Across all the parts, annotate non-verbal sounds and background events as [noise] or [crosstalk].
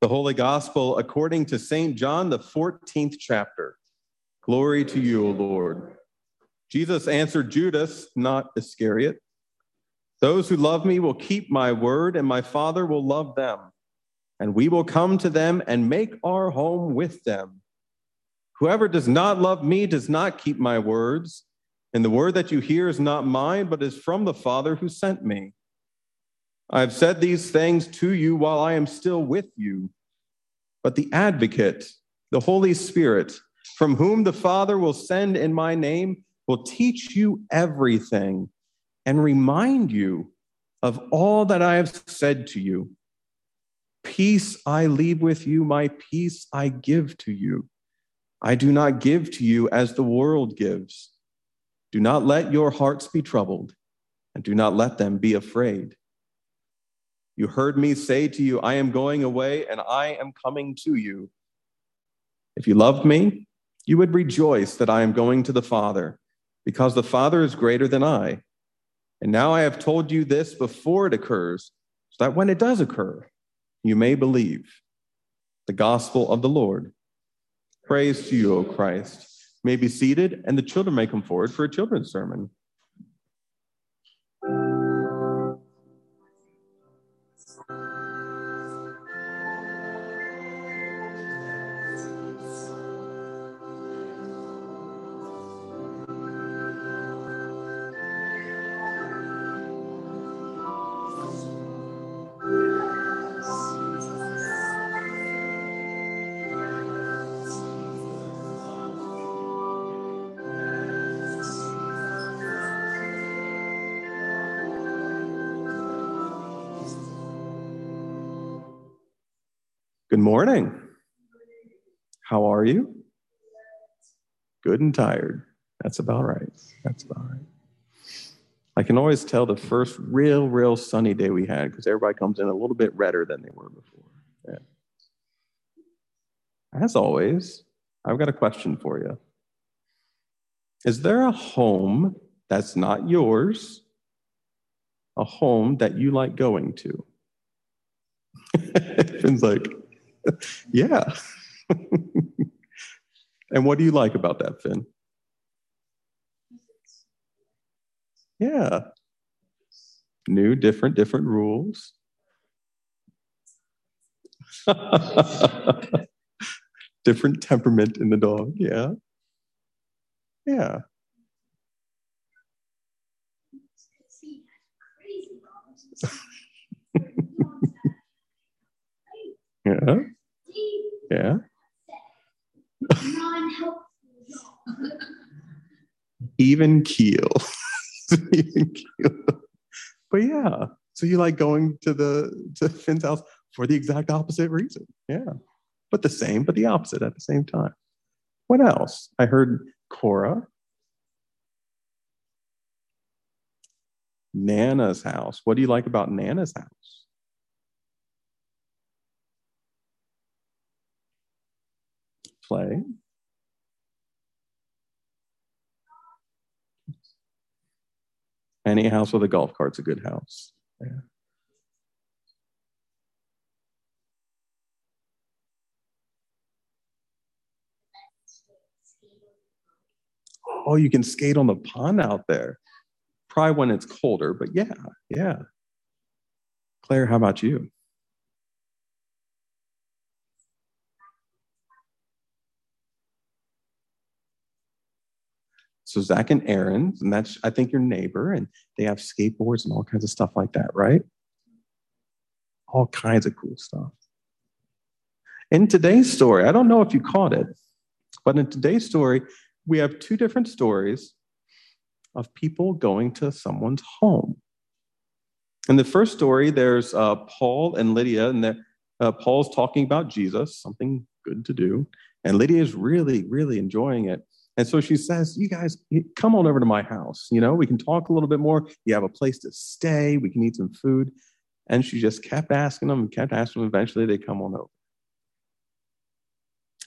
The Holy Gospel according to St. John, the 14th chapter. Glory to you, O Lord. Jesus answered Judas, not Iscariot Those who love me will keep my word, and my Father will love them. And we will come to them and make our home with them. Whoever does not love me does not keep my words. And the word that you hear is not mine, but is from the Father who sent me. I have said these things to you while I am still with you. But the advocate, the Holy Spirit, from whom the Father will send in my name, will teach you everything and remind you of all that I have said to you. Peace I leave with you, my peace I give to you. I do not give to you as the world gives. Do not let your hearts be troubled, and do not let them be afraid. You heard me say to you, I am going away and I am coming to you. If you loved me, you would rejoice that I am going to the Father, because the Father is greater than I. And now I have told you this before it occurs, so that when it does occur, you may believe. The gospel of the Lord. Praise to you, O Christ. May be seated, and the children may come forward for a children's sermon. Good morning. How are you? Good and tired. That's about right. That's about right. I can always tell the first real, real sunny day we had because everybody comes in a little bit redder than they were before. Yeah. As always, I've got a question for you. Is there a home that's not yours, a home that you like going to? [laughs] Finn's like, [laughs] yeah. [laughs] and what do you like about that, Finn? Yeah. New, different, different rules. [laughs] different temperament in the dog. Yeah. Yeah. Yeah. Yeah. Even keel. [laughs] Even keel. But yeah. So you like going to the to Finn's house for the exact opposite reason. Yeah. But the same, but the opposite at the same time. What else? I heard Cora. Nana's house. What do you like about Nana's house? Play. Any house with a golf cart's a good house. Yeah. Oh, you can skate on the pond out there. Probably when it's colder, but yeah, yeah. Claire, how about you? So Zach and Aaron, and that's I think your neighbor, and they have skateboards and all kinds of stuff like that, right? All kinds of cool stuff. In today's story, I don't know if you caught it, but in today's story, we have two different stories of people going to someone's home. In the first story, there's uh, Paul and Lydia, and uh, Paul's talking about Jesus, something good to do, and Lydia is really, really enjoying it. And so she says, You guys, come on over to my house. You know, we can talk a little bit more. You have a place to stay. We can eat some food. And she just kept asking them and kept asking them. Eventually, they come on over.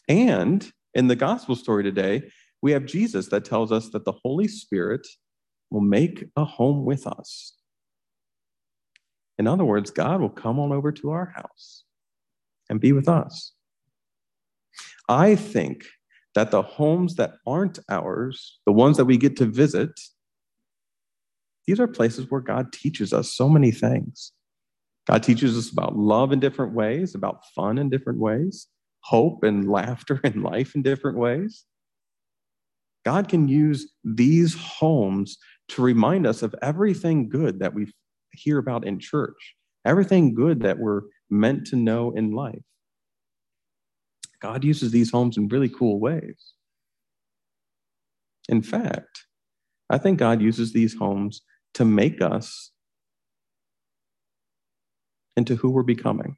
And in the gospel story today, we have Jesus that tells us that the Holy Spirit will make a home with us. In other words, God will come on over to our house. and be with us. I think that the homes that aren't ours, the ones that we get to visit, these are places where God teaches us so many things. God teaches us about love in different ways, about fun in different ways, hope and [laughs] laughter and life in different ways. God can use these homes to remind us of everything good that we hear about in church, everything good that we're meant to know in life. God uses these homes in really cool ways. In fact, I think God uses these homes to make us into who we're becoming.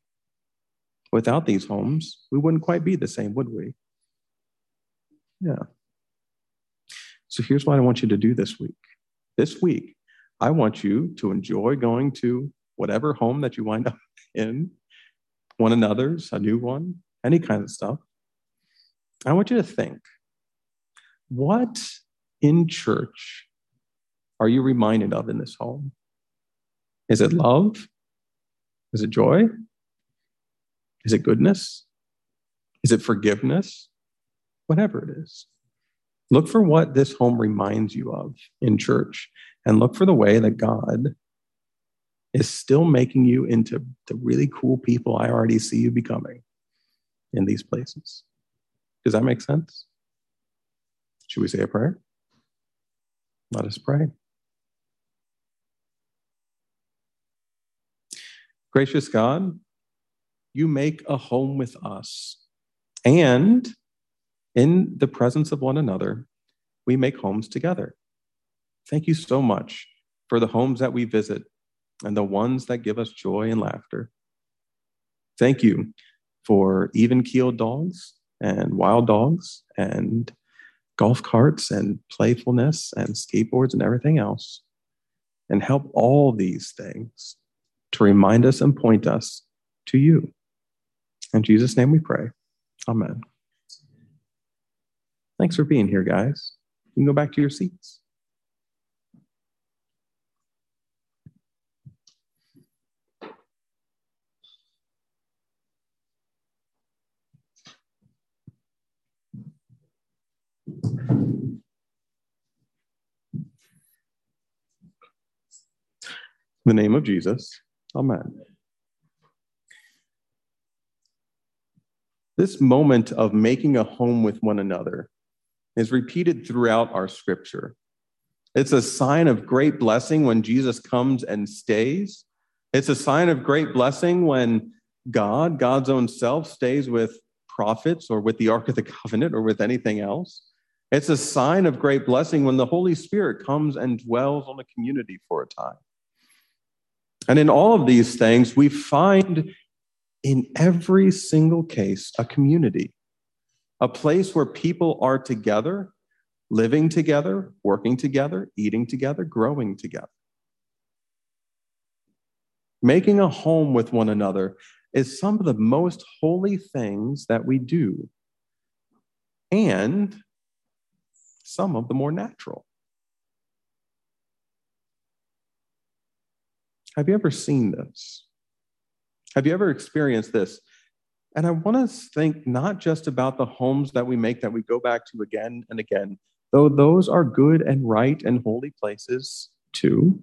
Without these homes, we wouldn't quite be the same, would we? Yeah. So here's what I want you to do this week. This week, I want you to enjoy going to whatever home that you wind up [laughs] in, one another's, a new one, any kind of stuff. I want you to think what in church are you reminded of in this home? Is it love? Is it joy? Is it goodness? Is it forgiveness? Whatever it is. Look for what this home reminds you of in church and look for the way that God is still making you into the really cool people I already see you becoming in these places. Does that make sense? Should we say a prayer? Let us pray. Gracious God, you make a home with us. And in the presence of one another, we make homes together. Thank you so much for the homes that we visit and the ones that give us joy and laughter. Thank you for even keeled dogs and wild dogs and golf carts and playfulness and skateboards and everything else. And help all these things to remind us and point us to you. In Jesus' name we pray. Amen. Thanks for being here, guys. You can go back to your seats. The name of Jesus. Amen. This moment of making a home with one another is repeated throughout our scripture. It's a sign of great blessing when Jesus comes and stays. It's a sign of great blessing when God, God's own self, stays with prophets or with the Ark of the Covenant or with anything else. It's a sign of great blessing when the Holy Spirit comes and dwells on a community for a time. And in all of these things, we find in every single case a community, a place where people are together, living together, working together, eating together, growing together. Making a home with one another is some of the most holy things that we do, and some of the more natural. Have you ever seen this? Have you ever experienced this? And I want us to think not just about the homes that we make that we go back to again and again, though those are good and right and holy places too.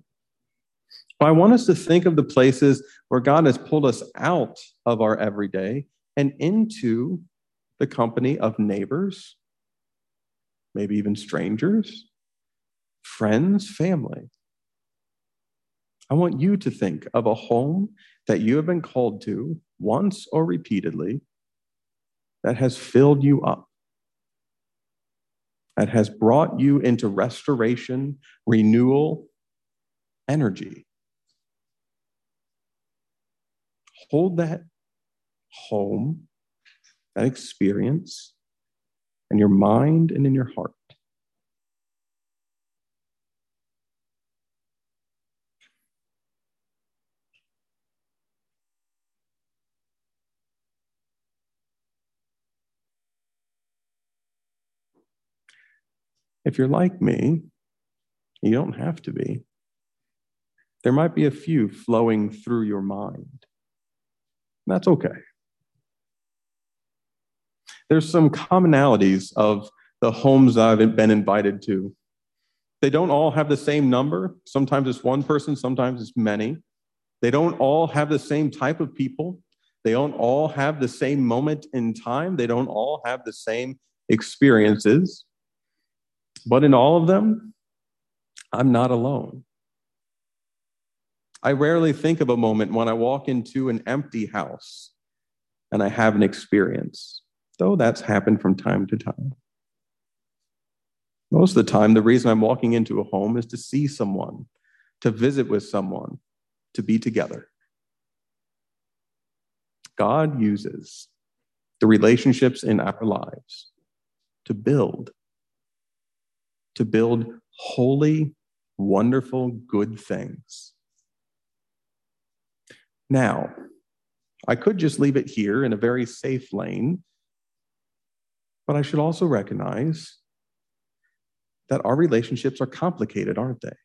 But I want us to think of the places where God has pulled us out of our everyday and into the company of neighbors, maybe even strangers, friends, family. I want you to think of a home that you have been called to once or repeatedly that has filled you up, that has brought you into restoration, renewal, energy. Hold that home, that experience, in your mind and in your heart. If you're like me, you don't have to be. There might be a few flowing through your mind. That's okay. there's some commonalities of the homes I've been invited to. They don't all have the same number. Sometimes it's one person, sometimes it's many. They don't all have the same type of people. They don't all have the same moment in time. They don't all have the same experiences. But in all of them, I'm not alone. I rarely think of a moment when I walk into an empty house and I have an experience, though that's happened from time to time. Most of the time, the reason I'm walking into a home is to see someone, to visit with someone, to be together. God uses the relationships in our lives to build, to build holy, wonderful, good things. Now, I could just leave it here in a very safe lane, but I should also recognize that our relationships are complicated, aren't they?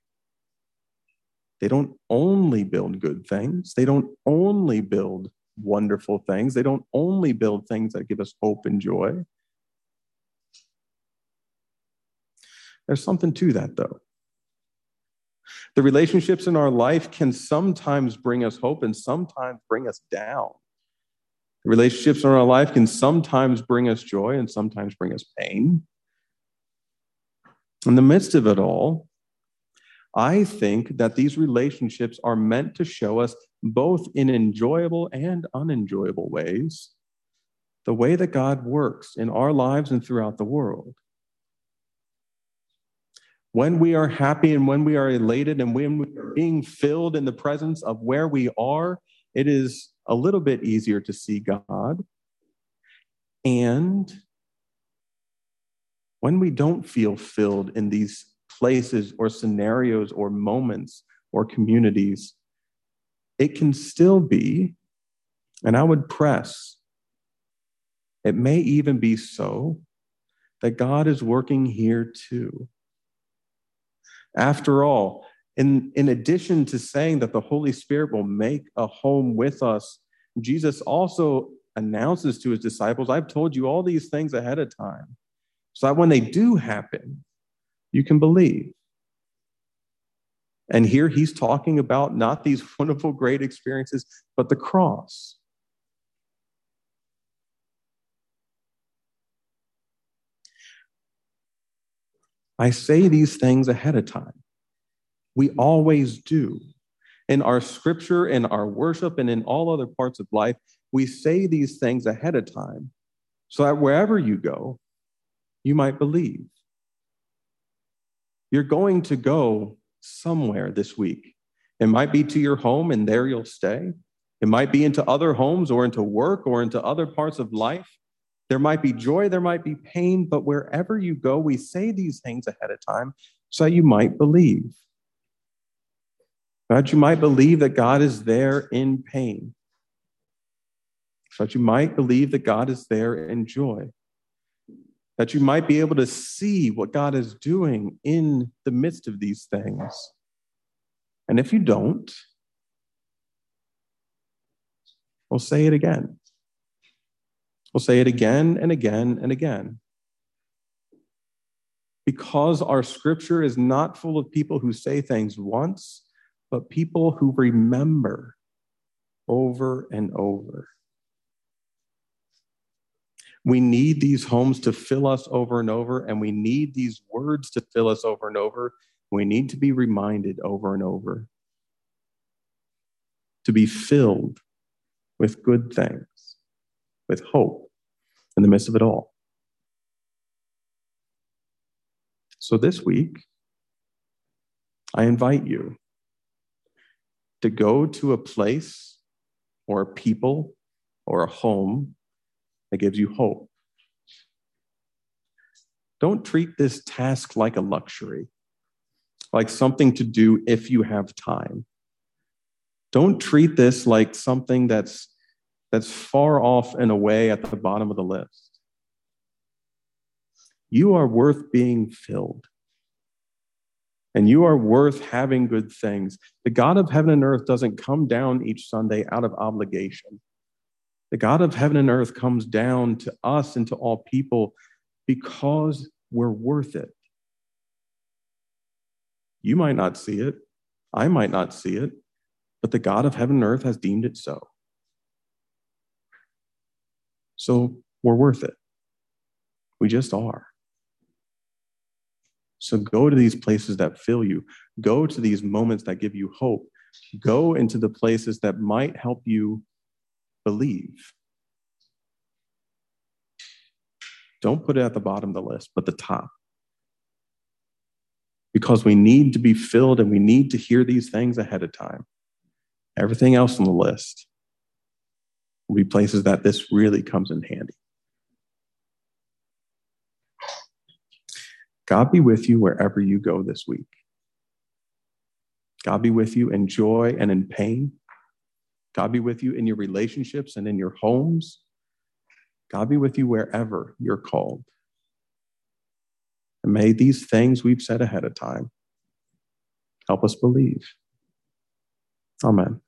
They don't only build good things, they don't only build wonderful things, they don't only build things that give us hope and joy. There's something to that, though. The relationships in our life can sometimes bring us hope and sometimes bring us down. The relationships in our life can sometimes bring us joy and sometimes bring us pain. In the midst of it all, I think that these relationships are meant to show us, both in enjoyable and unenjoyable ways, the way that God works in our lives and throughout the world. When we are happy and when we are elated and when we are being filled in the presence of where we are, it is a little bit easier to see God. And when we don't feel filled in these places or scenarios or moments or communities, it can still be, and I would press, it may even be so that God is working here too. After all, in, in addition to saying that the Holy Spirit will make a home with us, Jesus also announces to his disciples, I've told you all these things ahead of time so that when they do happen, you can believe. And here he's talking about not these [laughs] wonderful, great experiences, but the cross. I say these things ahead of time. We always do. In our scripture, in our worship, and in all other parts of life, we say these things ahead of time so that wherever you go, you might believe. You're going to go somewhere this week. It might be to your home and there you'll stay. It might be into other homes or into work or into other parts of life. There might be joy, there might be pain, but wherever you go, we say these things ahead of time so you might believe. That you might believe that God is there in pain. So that you might believe that God is there in joy that you might be able to see what God is doing in the midst of these things. And if you don't, we'll say it again. We'll say it again and again and again. Because our scripture is not full of people who say things once, but people who remember over and over. We need these homes to fill us over and over, and we need these words to fill us over and over. We need to be reminded over and over to be filled with good things, with hope in the midst of it all. So this week, I invite you to go to a place or a people or a home that gives you hope. Don't treat this task like a luxury, like something to do if you have time. Don't treat this like something that's, that's far off and away at the bottom of the list. You are worth being filled. And you are worth having good things. The God of heaven and earth doesn't come down each Sunday out of obligation. The God of heaven and earth comes down to us and to all people because we're worth it. You might not see it. I might not see it, but the God of heaven and earth has deemed it so. So we're worth it. We just are. So go to these places that fill you. Go to these moments that give you hope. Go into the places that might help you believe. Don't put it at the bottom of the list, but the top. Because we need to be filled and we need to hear these things ahead of time. Everything else on the list will be places that this really comes in handy. God be with you wherever you go this week. God be with you in joy and in pain. God be with you in your relationships and in your homes. God be with you wherever you're called. And may these things we've said ahead of time help us believe. Amen.